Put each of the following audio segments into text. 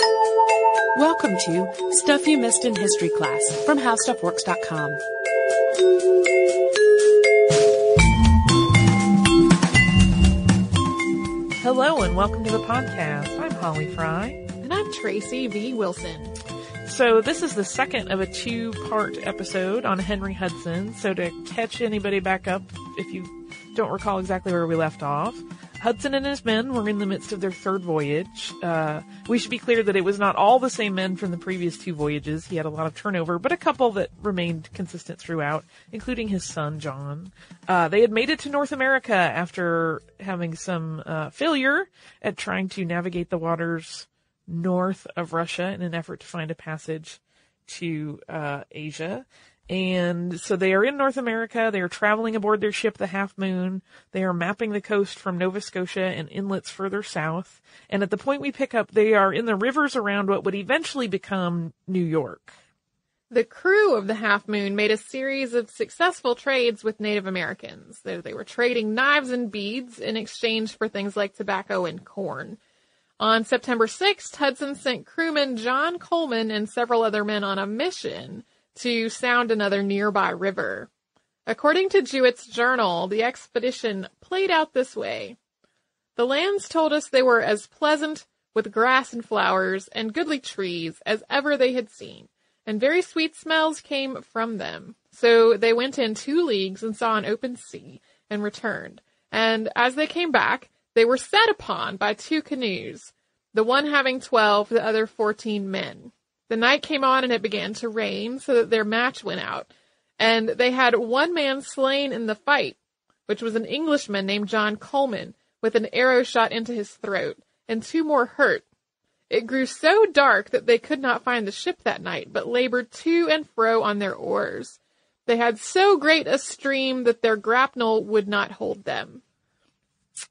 Welcome to Stuff You Missed in History Class from HowStuffWorks.com. Hello and welcome to the podcast. I'm Holly Fry. And I'm Tracy V. Wilson. So this is the second of a two-part episode on Henry Hudson. So to catch anybody back up, if you don't recall exactly where we left off, Hudson and his men were in the midst of their third voyage. Uh, we should be clear that it was not all the same men from the previous two voyages. He had a lot of turnover, but a couple that remained consistent throughout, including his son, John. Uh, they had made it to North America after having some uh, failure at trying to navigate the waters north of Russia in an effort to find a passage to uh, Asia. And so they are in North America. They are traveling aboard their ship, the Half Moon. They are mapping the coast from Nova Scotia and inlets further south. And at the point we pick up, they are in the rivers around what would eventually become New York. The crew of the Half Moon made a series of successful trades with Native Americans. They, were trading knives and beads in exchange for things like tobacco and corn. On September 6th, Hudson sent crewman John Coleman and several other men on a mission to sound another nearby river. According to Juet's journal, the expedition played out this way. The lands told us they were as pleasant with grass and flowers and goodly trees as ever they had seen, and very sweet smells came from them. So they went in two leagues and saw an open sea and returned. And as they came back, they were set upon by two canoes, the one having twelve, the other fourteen men. The night came on and it began to rain, so that their match went out. And they had one man slain in the fight, which was an Englishman named John Coleman, with an arrow shot into his throat, and two more hurt. It grew so dark that they could not find the ship that night, but labored to and fro on their oars. They had so great a stream that their grapnel would not hold them.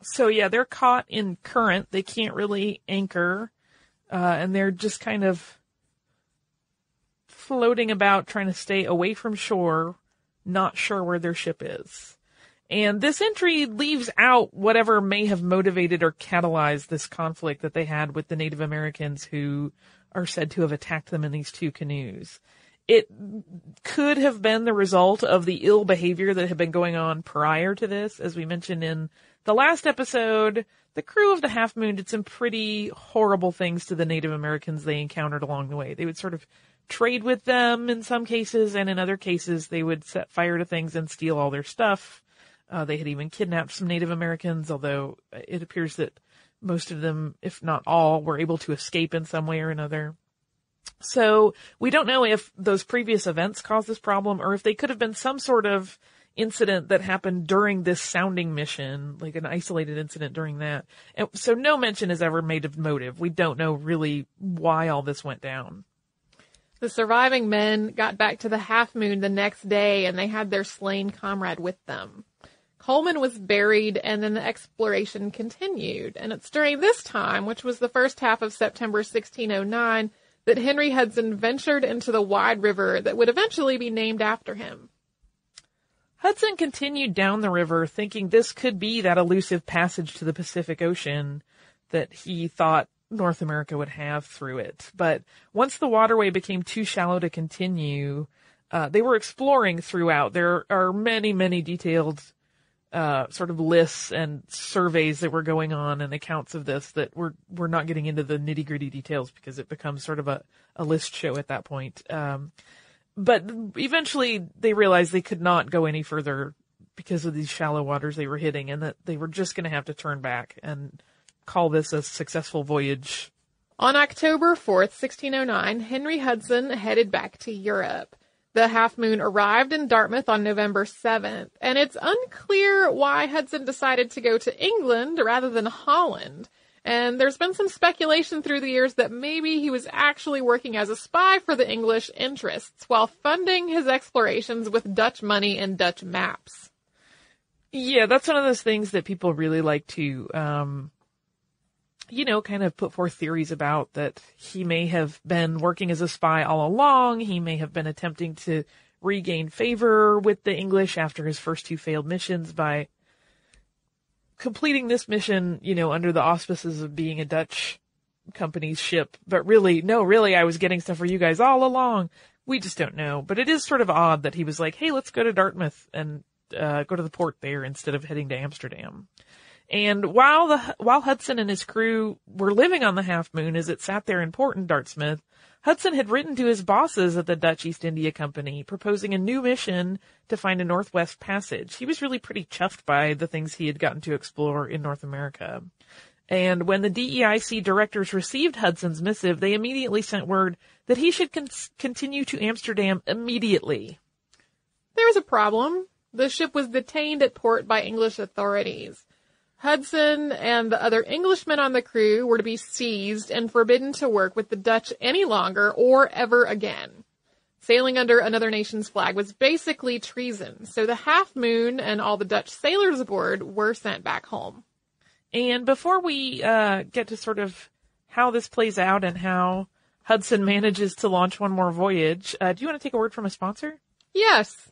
So yeah, they're caught in current. They can't really anchor, uh, and they're just kind of floating about trying to stay away from shore, not sure where their ship is. And this entry leaves out whatever may have motivated or catalyzed this conflict that they had with the Native Americans who are said to have attacked them in these two canoes. It could have been the result of the ill behavior that had been going on prior to this. As we mentioned in the last episode, the crew of the Half Moon did some pretty horrible things to the Native Americans they encountered along the way. They would sort of trade with them in some cases, and in other cases, they would set fire to things and steal all their stuff. Uh, they had even kidnapped some Native Americans, although it appears that most of them, if not all, were able to escape in some way or another. So we don't know if those previous events caused this problem or if they could have been some sort of incident that happened during this sounding mission, like an isolated incident during that. And so no mention is ever made of motive. We don't know really why all this went down. The surviving men got back to the half moon the next day and they had their slain comrade with them. Coleman was buried and then the exploration continued. And it's during this time, which was the first half of September 1609, that Henry Hudson ventured into the wide river that would eventually be named after him. Hudson continued down the river thinking this could be that elusive passage to the Pacific Ocean that he thought North America would have through it. But once the waterway became too shallow to continue, uh, they were exploring throughout. There are many, many detailed uh, sort of lists and surveys that were going on and accounts of this that we're we're not getting into the nitty gritty details because it becomes sort of a, a list show at that point. Um, but eventually they realized they could not go any further because of these shallow waters they were hitting and that they were just going to have to turn back and call this a successful voyage. On October 4th, 1609, Henry Hudson headed back to Europe. The Half Moon arrived in Dartmouth on November 7th, and it's unclear why Hudson decided to go to England rather than Holland. And there's been some speculation through the years that maybe he was actually working as a spy for the English interests while funding his explorations with Dutch money and Dutch maps. Yeah, that's one of those things that people really like to um, you know, kind of put forth theories about that he may have been working as a spy all along. He may have been attempting to regain favor with the English after his first two failed missions by completing this mission, you know, under the auspices of being a Dutch company's ship. But really, no, really, I was getting stuff for you guys all along. We just don't know. But it is sort of odd that he was like, hey, let's go to Dartmouth and uh, go to the port there instead of heading to Amsterdam. And while the while Hudson and his crew were living on the Half Moon as it sat there in port in Dartmouth, Hudson had written to his bosses at the Dutch East India Company proposing a new mission to find a Northwest Passage. He was really pretty chuffed by the things he had gotten to explore in North America. And when the DEIC directors received Hudson's missive, they immediately sent word that he should con- continue to Amsterdam immediately. There was a problem. The ship was detained at port by English authorities. Hudson and the other Englishmen on the crew were to be seized and forbidden to work with the Dutch any longer or ever again. Sailing under another nation's flag was basically treason, so the Half Moon and all the Dutch sailors aboard were sent back home. And before we uh, get to sort of how this plays out and how Hudson manages to launch one more voyage, uh, do you want to take a word from a sponsor? Yes.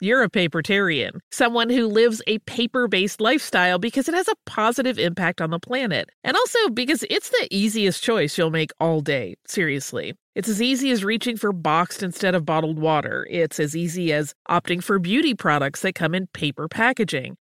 you're a papertarian, someone who lives a paper based lifestyle because it has a positive impact on the planet. And also because it's the easiest choice you'll make all day. Seriously. It's as easy as reaching for boxed instead of bottled water. It's as easy as opting for beauty products that come in paper packaging.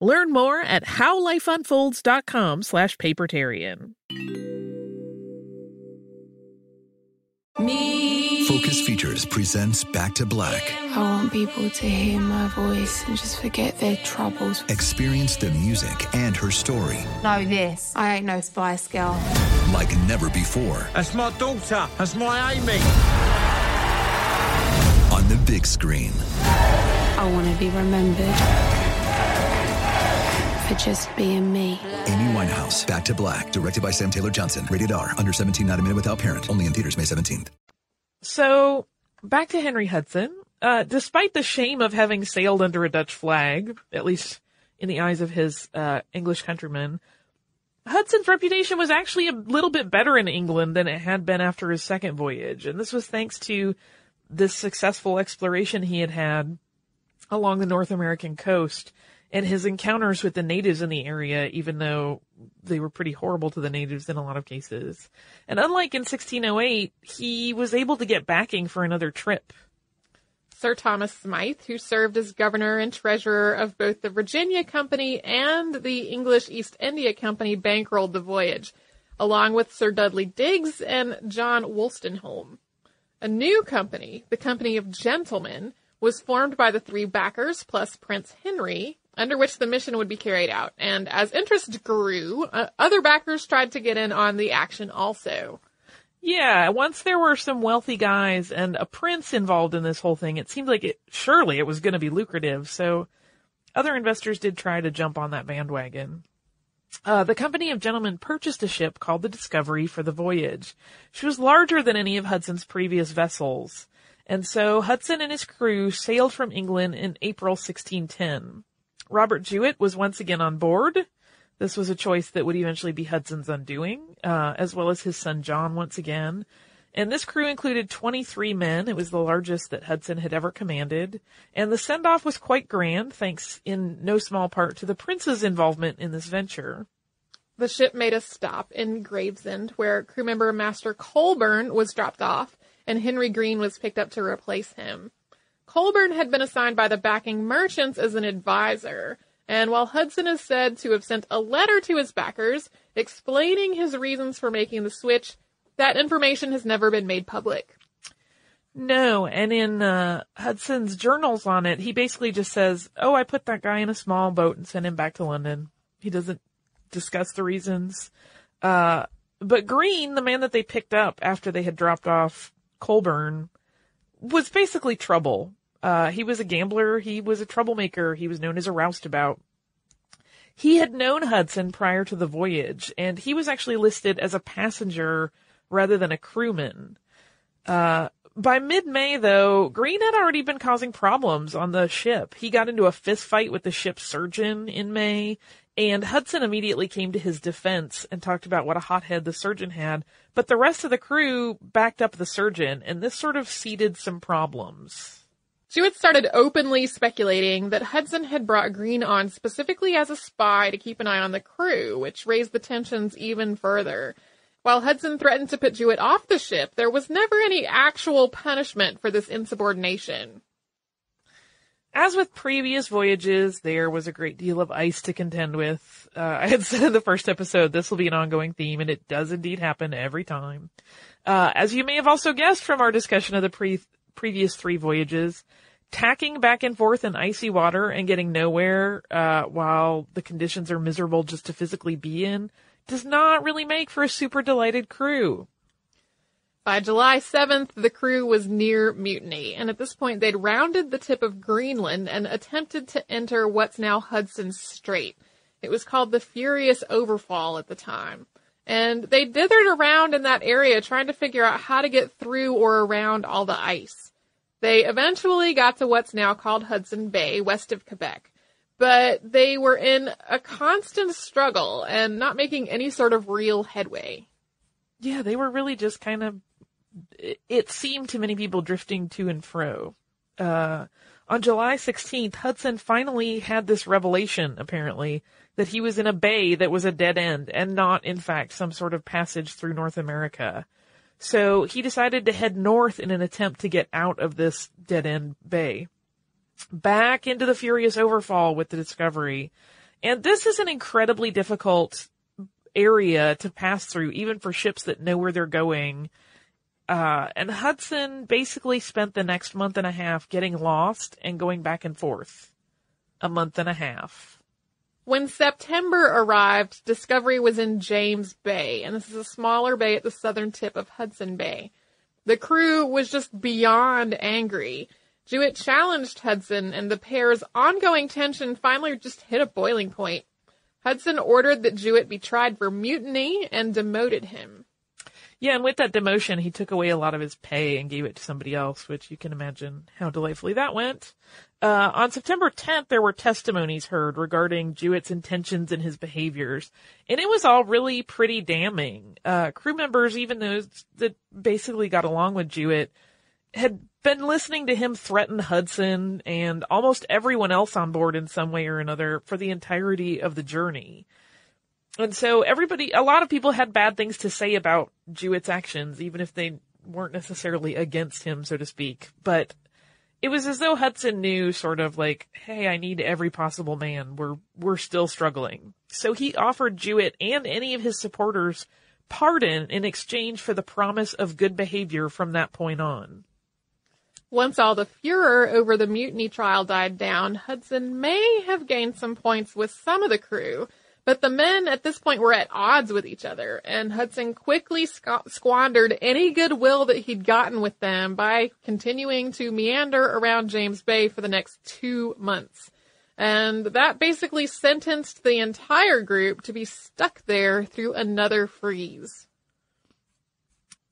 Learn more at howlifeunfolds.com slash papertarian. Me. Focus Features presents Back to Black. I want people to hear my voice and just forget their troubles. Experience the music and her story. Know this. I ain't no Spice Girl. Like never before. That's my daughter. That's my Amy. On the big screen. I want to be remembered for just being me. Amy Winehouse, Back to Black, directed by Sam Taylor Johnson. Rated R, under 17, not a minute without parent. Only in theaters May 17th. So, back to Henry Hudson. Uh, despite the shame of having sailed under a Dutch flag, at least in the eyes of his uh, English countrymen, Hudson's reputation was actually a little bit better in England than it had been after his second voyage, and this was thanks to this successful exploration he had had along the North American coast and his encounters with the natives in the area, even though they were pretty horrible to the natives in a lot of cases. And unlike in 1608, he was able to get backing for another trip. Sir Thomas Smythe, who served as governor and treasurer of both the Virginia Company and the English East India Company, bankrolled the voyage, along with Sir Dudley Digges and John Wolstenholme. A new company, the Company of Gentlemen, was formed by the three backers plus Prince Henry, under which the mission would be carried out. And as interest grew, uh, other backers tried to get in on the action also. Yeah, once there were some wealthy guys and a prince involved in this whole thing, it seemed like it, surely it was going to be lucrative. So other investors did try to jump on that bandwagon. Uh, the company of gentlemen purchased a ship called the Discovery for the voyage. She was larger than any of Hudson's previous vessels. And so Hudson and his crew sailed from England in April 1610. Robert Juet was once again on board. This was a choice that would eventually be Hudson's undoing, uh, as well as his son John once again. And this crew included 23 men. It was the largest that Hudson had ever commanded. And the send off was quite grand, thanks in no small part to the prince's involvement in this venture. The ship made a stop in Gravesend, where crew member Master Colburn was dropped off, and Henry Green was picked up to replace him. Colburn had been assigned by the backing merchants as an advisor, and while Hudson is said to have sent a letter to his backers explaining his reasons for making the switch, that information has never been made public. No, and in uh, Hudson's journals on it, he basically just says, "Oh, I put that guy in a small boat and sent him back to London." He doesn't discuss the reasons. Uh, but Green, the man that they picked up after they had dropped off Colburn, was basically trouble. Uh, he was a gambler. He was a troublemaker. He was known as a roustabout. He had known Hudson prior to the voyage, and he was actually listed as a passenger rather than a crewman. Uh, by mid-May, though, Green had already been causing problems on the ship. He got into a fist fight with the ship's surgeon in May, and Hudson immediately came to his defense and talked about what a hothead the surgeon had, but the rest of the crew backed up the surgeon, and this sort of seeded some problems. Juet started openly speculating that Hudson had brought Green on specifically as a spy to keep an eye on the crew, which raised the tensions even further. While Hudson threatened to put Juet off the ship, there was never any actual punishment for this insubordination. As with previous voyages, there was a great deal of ice to contend with. Uh, I had said in the first episode, this will be an ongoing theme, and it does indeed happen every time. Uh, as you may have also guessed from our discussion of the pre- previous three voyages, tacking back and forth in icy water and getting nowhere, uh, while the conditions are miserable just to physically be in does not really make for a super delighted crew. By July 7th, the crew was near mutiny, and at this point they'd rounded the tip of Greenland and attempted to enter what's now Hudson Strait. It was called the Furious Overfall at the time. And they dithered around in that area trying to figure out how to get through or around all the ice. They eventually got to what's now called Hudson Bay, west of Quebec. But they were in a constant struggle and not making any sort of real headway. Yeah, they were really just kind of it seemed to many people drifting to and fro. Uh, on July 16th, Hudson finally had this revelation, apparently, that he was in a bay that was a dead end and not, in fact, some sort of passage through North America. So he decided to head north in an attempt to get out of this dead end bay. Back into the furious overfall with the discovery. And this is an incredibly difficult area to pass through, even for ships that know where they're going uh, and Hudson basically spent the next month and a half getting lost and going back and forth. A month and a half. When September arrived, Discovery was in James Bay, and this is a smaller bay at the southern tip of Hudson Bay. The crew was just beyond angry. Juet challenged Hudson, and the pair's ongoing tension finally just hit a boiling point. Hudson ordered that Juet be tried for mutiny and demoted him. Yeah, and with that demotion, he took away a lot of his pay and gave it to somebody else, which you can imagine how delightfully that went. Uh, on September 10th, there were testimonies heard regarding Juet's intentions and his behaviors, and it was all really pretty damning. Uh, crew members, even those that basically got along with Juet, had been listening to him threaten Hudson and almost everyone else on board in some way or another for the entirety of the journey. And so everybody, a lot of people had bad things to say about Juet's actions, even if they weren't necessarily against him, so to speak. But it was as though Hudson knew sort of like, hey, I need every possible man. We're, we're still struggling. So he offered Juet and any of his supporters pardon in exchange for the promise of good behavior from that point on. Once all the furor over the mutiny trial died down, Hudson may have gained some points with some of the crew, but the men at this point were at odds with each other, and Hudson quickly squ- squandered any goodwill that he'd gotten with them by continuing to meander around James Bay for the next two months. And that basically sentenced the entire group to be stuck there through another freeze.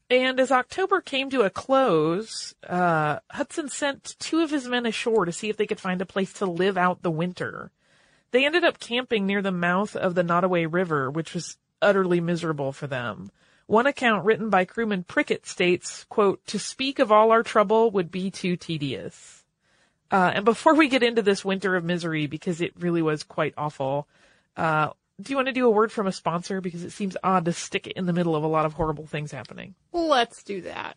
And as October came to a close, uh, Hudson sent two of his men ashore to see if they could find a place to live out the winter. They ended up camping near the mouth of the Nottaway River, which was utterly miserable for them. One account written by crewman Prickett states, quote, to speak of all our trouble would be too tedious. Uh, and before we get into this winter of misery, because it really was quite awful, uh, do you want to do a word from a sponsor? Because it seems odd to stick it in the middle of a lot of horrible things happening. Let's do that.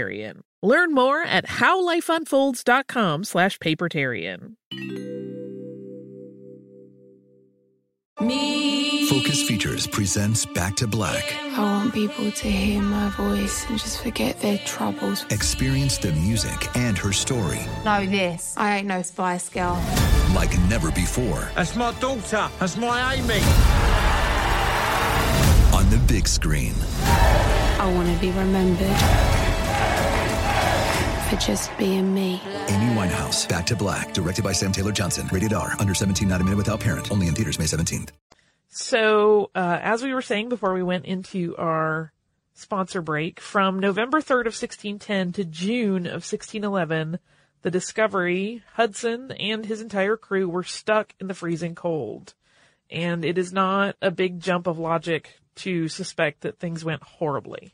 Learn more at howlifeunfolds.com slash papertarian. Me. Focus Features presents Back to Black. I want people to hear my voice and just forget their troubles. Experience the music and her story. Know this. I ain't no Spice Girl. Like never before. That's my daughter. That's my Amy. On the big screen. I want to be remembered for just being me. Amy Winehouse, Back to Black, directed by Sam Taylor Johnson. Rated R, under 17, not a minute without parent. Only in theaters May 17th. So, uh, as we were saying before we went into our sponsor break, from November 3rd of 1610 to June of 1611, the Discovery, Hudson, and his entire crew were stuck in the freezing cold. And it is not a big jump of logic to suspect that things went horribly.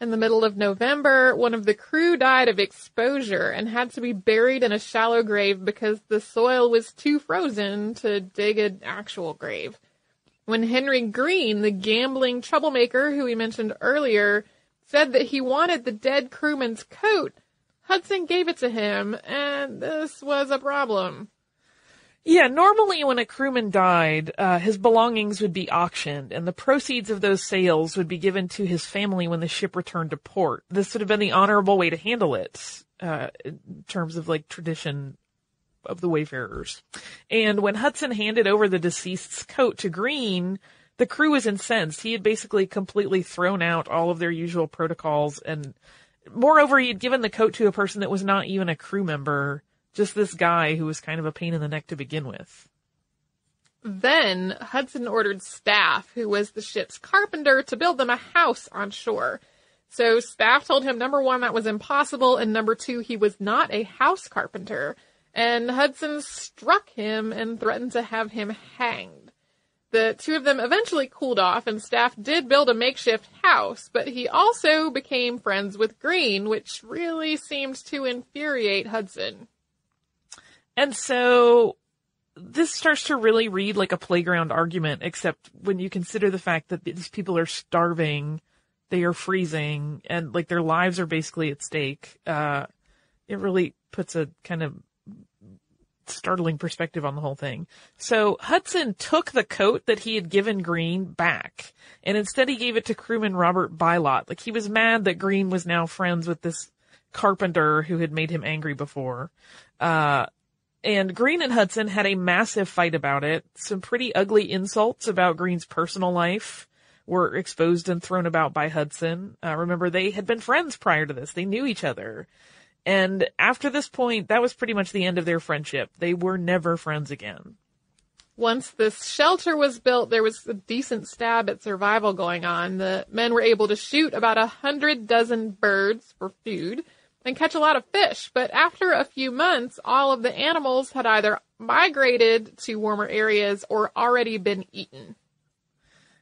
In the middle of November, one of the crew died of exposure and had to be buried in a shallow grave because the soil was too frozen to dig an actual grave. When Henry Green, the gambling troublemaker who we mentioned earlier, said that he wanted the dead crewman's coat, Hudson gave it to him, and this was a problem. Yeah, normally when a crewman died, uh, his belongings would be auctioned, and the proceeds of those sales would be given to his family when the ship returned to port. This would have been the honorable way to handle it, uh, in terms of like tradition of the wayfarers. And when Hudson handed over the deceased's coat to Green, the crew was incensed. He had basically completely thrown out all of their usual protocols, and moreover, he had given the coat to a person that was not even a crew member just this guy who was kind of a pain in the neck to begin with. Then Hudson ordered Staff, who was the ship's carpenter, to build them a house on shore. So Staff told him number one, that was impossible, and number two, he was not a house carpenter. And Hudson struck him and threatened to have him hanged. The two of them eventually cooled off, and Staff did build a makeshift house, but he also became friends with Green, which really seemed to infuriate Hudson. And so this starts to really read like a playground argument, except when you consider the fact that these people are starving, they are freezing, and like their lives are basically at stake. Uh, it really puts a kind of startling perspective on the whole thing. So Hudson took the coat that he had given Green back, and instead he gave it to crewman Robert Bylot. Like he was mad that Green was now friends with this carpenter who had made him angry before. Uh, and Green and Hudson had a massive fight about it. Some pretty ugly insults about Green's personal life were exposed and thrown about by Hudson. Uh, remember, they had been friends prior to this. They knew each other. And after this point, that was pretty much the end of their friendship. They were never friends again. Once this shelter was built, there was a decent stab at survival going on. The men were able to shoot about a hundred dozen birds for food and catch a lot of fish. But after a few months, all of the animals had either migrated to warmer areas or already been eaten.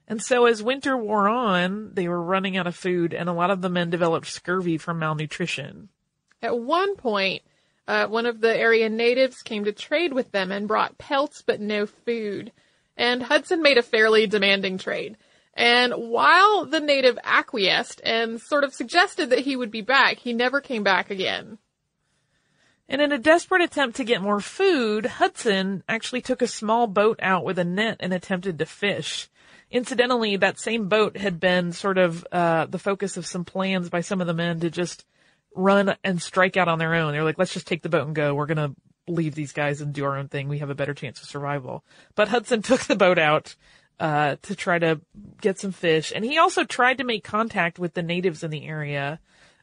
And so as winter wore on, they were running out of food and a lot of the men developed scurvy from malnutrition. At one point, uh, one of the area natives came to trade with them and brought pelts but no food. And Hudson made a fairly demanding trade. And while the native acquiesced and sort of suggested that he would be back, he never came back again. And in a desperate attempt to get more food, Hudson actually took a small boat out with a net and attempted to fish. Incidentally, that same boat had been sort of uh, the focus of some plans by some of the men to just run and strike out on their own. They're like, let's just take the boat and go. We're gonna leave these guys and do our own thing. We have a better chance of survival. But Hudson took the boat out uh, to try to get some fish, and he also tried to make contact with the natives in the area.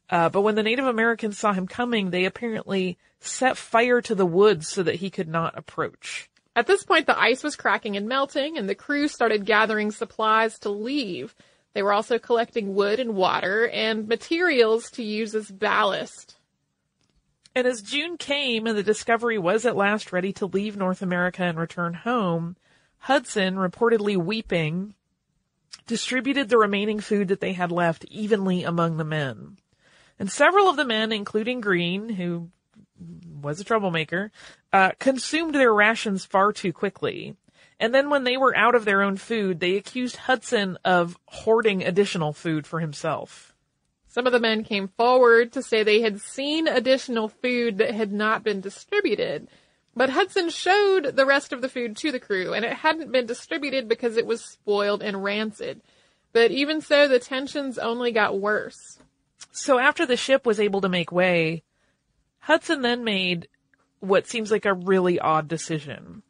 Uh, but when the Native Americans saw him coming, they apparently set fire to the woods so that he could not approach. At this point, the ice was cracking and melting, and the crew started gathering supplies to leave. They were also collecting wood and water and materials to use as ballast. And as June came and the Discovery was at last ready to leave North America and return home, Hudson, reportedly weeping, distributed the remaining food that they had left evenly among the men. And several of the men, including Green, who was a troublemaker, uh, consumed their rations far too quickly. And then when they were out of their own food, they accused Hudson of hoarding additional food for himself. Some of the men came forward to say they had seen additional food that had not been distributed. But Hudson showed the rest of the food to the crew, and it hadn't been distributed because it was spoiled and rancid. But even so, the tensions only got worse. So after the ship was able to make way, Hudson then made what seems like a really odd decision.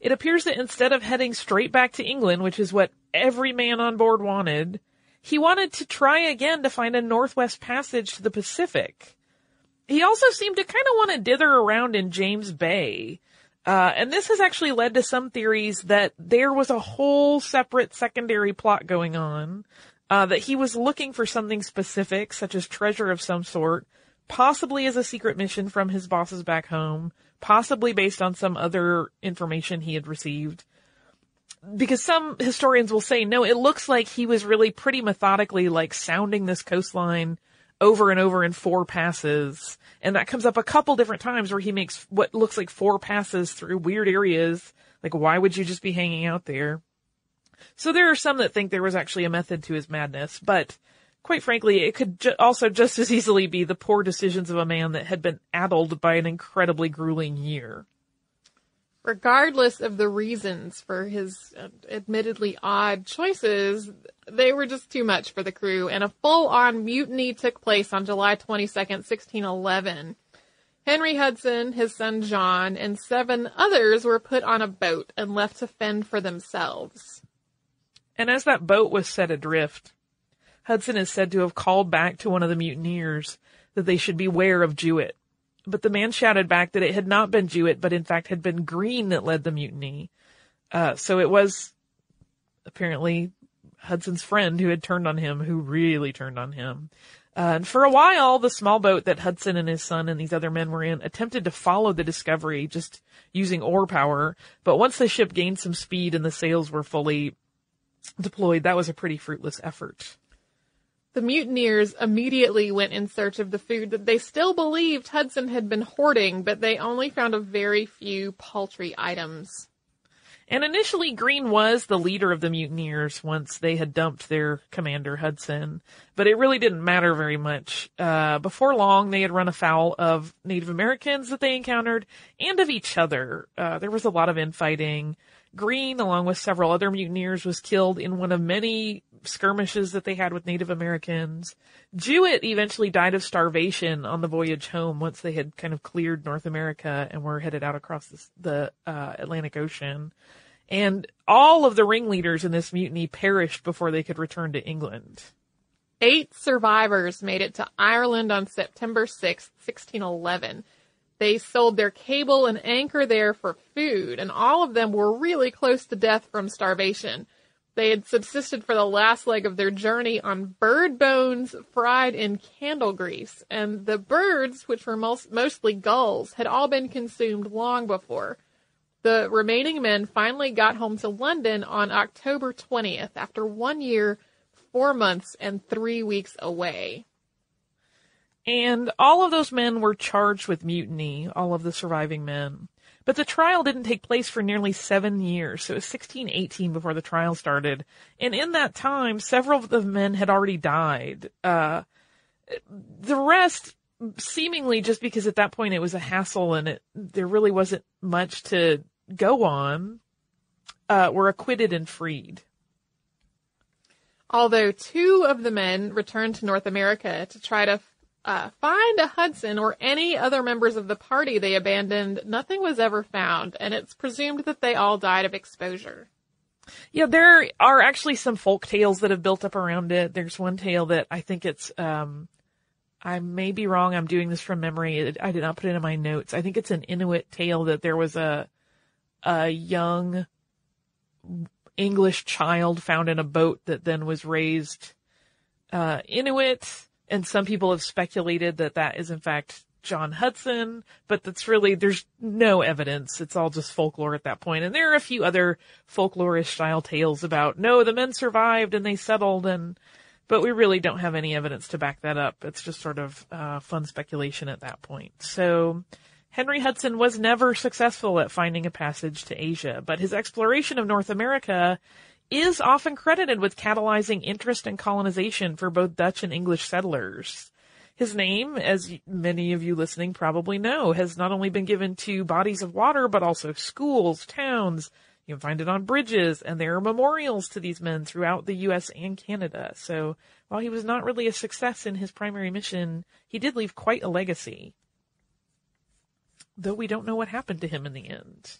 It appears that instead of heading straight back to England, which is what every man on board wanted, he wanted to try again to find a northwest passage to the Pacific. He also seemed to kind of want to dither around in James Bay. Uh, and this has actually led to some theories that there was a whole separate secondary plot going on, uh, that he was looking for something specific, such as treasure of some sort, possibly as a secret mission from his bosses back home, possibly based on some other information he had received. Because some historians will say, no, it looks like he was really pretty methodically like sounding this coastline over and over in four passes. And that comes up a couple different times where he makes what looks like four passes through weird areas. Like, why would you just be hanging out there? So there are some that think there was actually a method to his madness, but quite frankly, it could ju- also just as easily be the poor decisions of a man that had been addled by an incredibly grueling year. Regardless of the reasons for his uh, admittedly odd choices, they were just too much for the crew, and a full-on mutiny took place on July 22nd, 1611. Henry Hudson, his son John, and seven others were put on a boat and left to fend for themselves. And as that boat was set adrift, Hudson is said to have called back to one of the mutineers that they should beware of Juet. But the man shouted back that it had not been Juet, but in fact had been Green that led the mutiny. Uh, so it was apparently Hudson's friend who had turned on him, who really turned on him. Uh, and for a while, the small boat that Hudson and his son and these other men were in attempted to follow the Discovery just using oar power. But once the ship gained some speed and the sails were fully deployed, that was a pretty fruitless effort. The mutineers immediately went in search of the food that they still believed Hudson had been hoarding, but they only found a very few paltry items. And initially, Green was the leader of the mutineers once they had dumped their commander, Hudson. But it really didn't matter very much. Uh, before long, they had run afoul of Native Americans that they encountered and of each other. Uh, there was a lot of infighting. Green, along with several other mutineers, was killed in one of many skirmishes that they had with Native Americans. Juet eventually died of starvation on the voyage home once they had kind of cleared North America and were headed out across the, the uh, Atlantic Ocean. And all of the ringleaders in this mutiny perished before they could return to England. Eight survivors made it to Ireland on September 6, 1611. They sold their cable and anchor there for food, and all of them were really close to death from starvation. They had subsisted for the last leg of their journey on bird bones fried in candle grease, and the birds, which were most, mostly gulls, had all been consumed long before. The remaining men finally got home to London on October 20th after one year, four months, and three weeks away. And all of those men were charged with mutiny, all of the surviving men. But the trial didn't take place for nearly seven years, so it was 1618 before the trial started. And in that time, several of the men had already died. Uh, the rest, seemingly just because at that point it was a hassle and it, there really wasn't much to go on, uh, were acquitted and freed. Although two of the men returned to North America to try to uh, find a Hudson or any other members of the party they abandoned, nothing was ever found, and it's presumed that they all died of exposure. Yeah, there are actually some folk tales that have built up around it. There's one tale that I think it's, um, I may be wrong. I'm doing this from memory. I did not put it in my notes. I think it's an Inuit tale that there was a, a young English child found in a boat that then was raised, uh, Inuit and some people have speculated that that is in fact John Hudson, but that's really, there's no evidence. It's all just folklore at that point. And there are a few other folklorish style tales about, no, the men survived and they settled and, but we really don't have any evidence to back that up. It's just sort of, uh, fun speculation at that point. So, Henry Hudson was never successful at finding a passage to Asia, but his exploration of North America is often credited with catalyzing interest in colonization for both Dutch and English settlers. His name, as many of you listening probably know, has not only been given to bodies of water, but also schools, towns. You can find it on bridges, and there are memorials to these men throughout the U.S. and Canada. So while he was not really a success in his primary mission, he did leave quite a legacy. Though we don't know what happened to him in the end.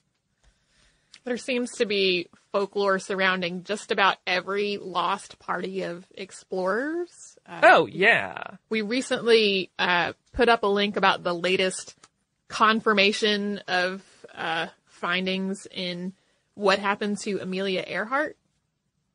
There seems to be folklore surrounding just about every lost party of explorers. Uh, oh, yeah. We recently uh, put up a link about the latest confirmation of uh, findings in what happened to Amelia Earhart.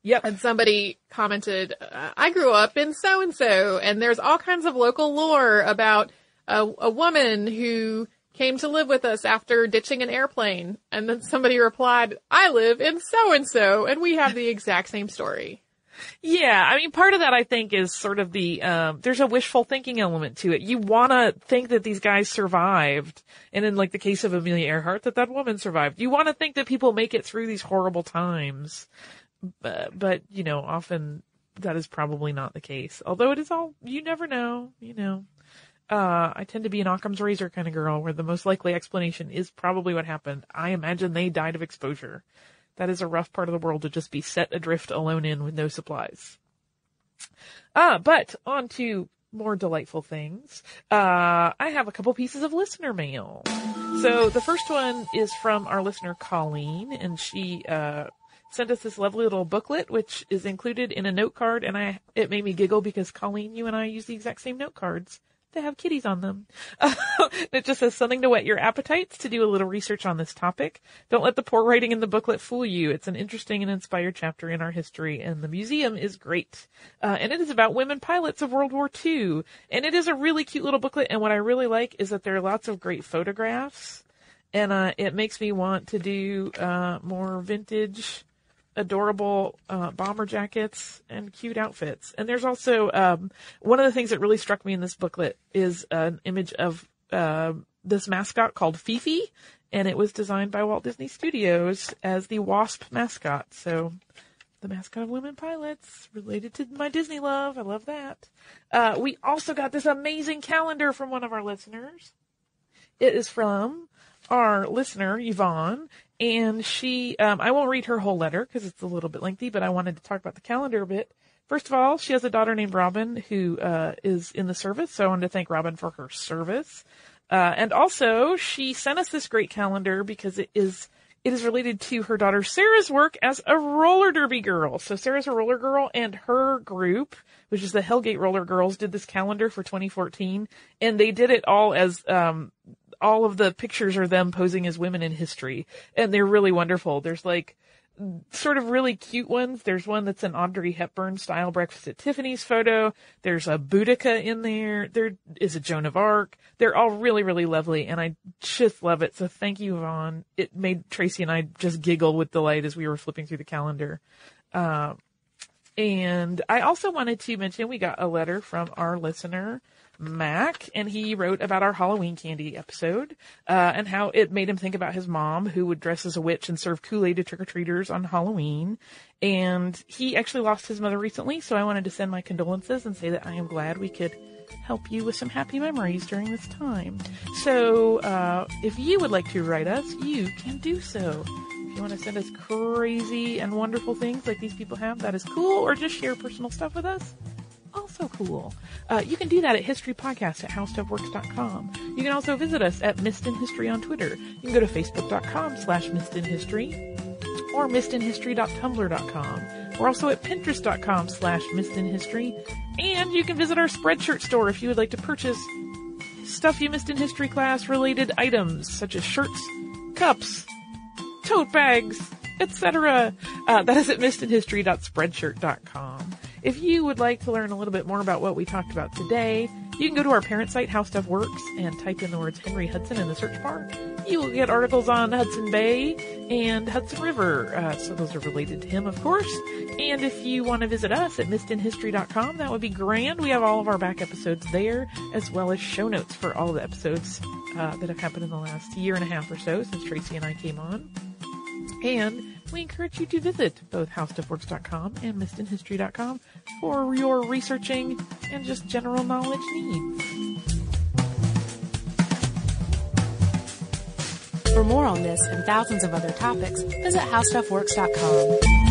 Yep. And somebody commented, uh, I grew up in so and so, and there's all kinds of local lore about a, a woman who came to live with us after ditching an airplane. And then somebody replied, I live in so and so, and we have the exact same story. Yeah, I mean, part of that I think is sort of the, um, there's a wishful thinking element to it. You wanna think that these guys survived, and in like the case of Amelia Earhart, that that woman survived. You wanna think that people make it through these horrible times. But, but, you know, often that is probably not the case. Although it is all, you never know, you know uh, I tend to be an Occam's razor kind of girl where the most likely explanation is probably what happened. I imagine they died of exposure. That is a rough part of the world to just be set adrift alone in with no supplies. Uh, but on to more delightful things. Uh, I have a couple pieces of listener mail. So the first one is from our listener Colleen, and she, uh, sent us this lovely little booklet, which is included in a note card, and I, it made me giggle because Colleen, you and I use the exact same note cards they have kitties on them. it just says something to whet your appetites to do a little research on this topic. Don't let the poor writing in the booklet fool you. It's an interesting and inspired chapter in our history, and the museum is great. Uh, and it is about women pilots of World War II. And it is a really cute little booklet, and what I really like is that there are lots of great photographs, and uh, it makes me want to do uh, more vintage adorable uh, bomber jackets and cute outfits. And there's also um, one of the things that really struck me in this booklet is an image of uh, this mascot called Fifi, and it was designed by Walt Disney Studios as the WASP mascot. So the mascot of women pilots related to my Disney love. I love that. Uh, we also got this amazing calendar from one of our listeners. It is from our listener, Yvonne, and she, um, I won't read her whole letter because it's a little bit lengthy, but I wanted to talk about the calendar a bit. First of all, she has a daughter named Robin who uh, is in the service, so I wanted to thank Robin for her service. Uh, and also, she sent us this great calendar because it is it is related to her daughter Sarah's work as a roller derby girl. So Sarah's a roller girl and her group, which is the Hellgate Roller Girls, did this calendar for 2014 and they did it all as, um, all of the pictures are them posing as women in history and they're really wonderful. There's like, sort of really cute ones. There's one that's an Audrey Hepburn style breakfast at Tiffany's photo. There's a Boudica in there. There is a Joan of Arc. They're all really, really lovely and I just love it. So thank you, Yvonne. It made Tracy and I just giggle with delight as we were flipping through the calendar. Uh, and I also wanted to mention we got a letter from our listener, Mac, and he wrote about our Halloween candy episode, uh, and how it made him think about his mom who would dress as a witch and serve Kool-Aid to trick-or-treaters on Halloween. And he actually lost his mother recently, so I wanted to send my condolences and say that I am glad we could help you with some happy memories during this time. So, uh, if you would like to write us, you can do so. If you want to send us crazy and wonderful things like these people have, that is cool, or just share personal stuff with us, also cool. Uh, you can do that at historypodcast at howstuffworks.com. You can also visit us at Missed in History on Twitter. You can go to facebook.com slash Missed in History or missedinhistory.tumblr.com. We're also at pinterest.com slash History. And you can visit our Spreadshirt store if you would like to purchase stuff you missed in history class related items such as shirts, cups, tote bags, etc. Uh, that is at missedinhistory.spreadshirt.com. If you would like to learn a little bit more about what we talked about today, you can go to our parent site, How Stuff Works, and type in the words Henry Hudson in the search bar. You will get articles on Hudson Bay and Hudson River, uh, so those are related to him, of course. And if you want to visit us at missedinhistory.com, that would be grand. We have all of our back episodes there, as well as show notes for all the episodes uh, that have happened in the last year and a half or so since Tracy and I came on. And we encourage you to visit both howstuffworks.com and missedinhistory.com for your researching and just general knowledge needs. For more on this and thousands of other topics, visit howstuffworks.com.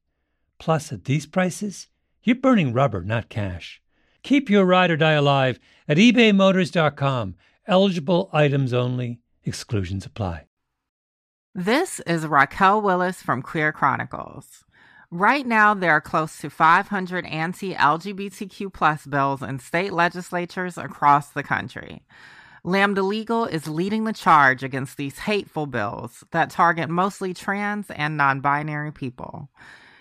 Plus, at these prices, you're burning rubber, not cash. Keep your ride or die alive at ebaymotors.com. Eligible items only, exclusions apply. This is Raquel Willis from Queer Chronicles. Right now, there are close to 500 anti LGBTQ plus bills in state legislatures across the country. Lambda Legal is leading the charge against these hateful bills that target mostly trans and non binary people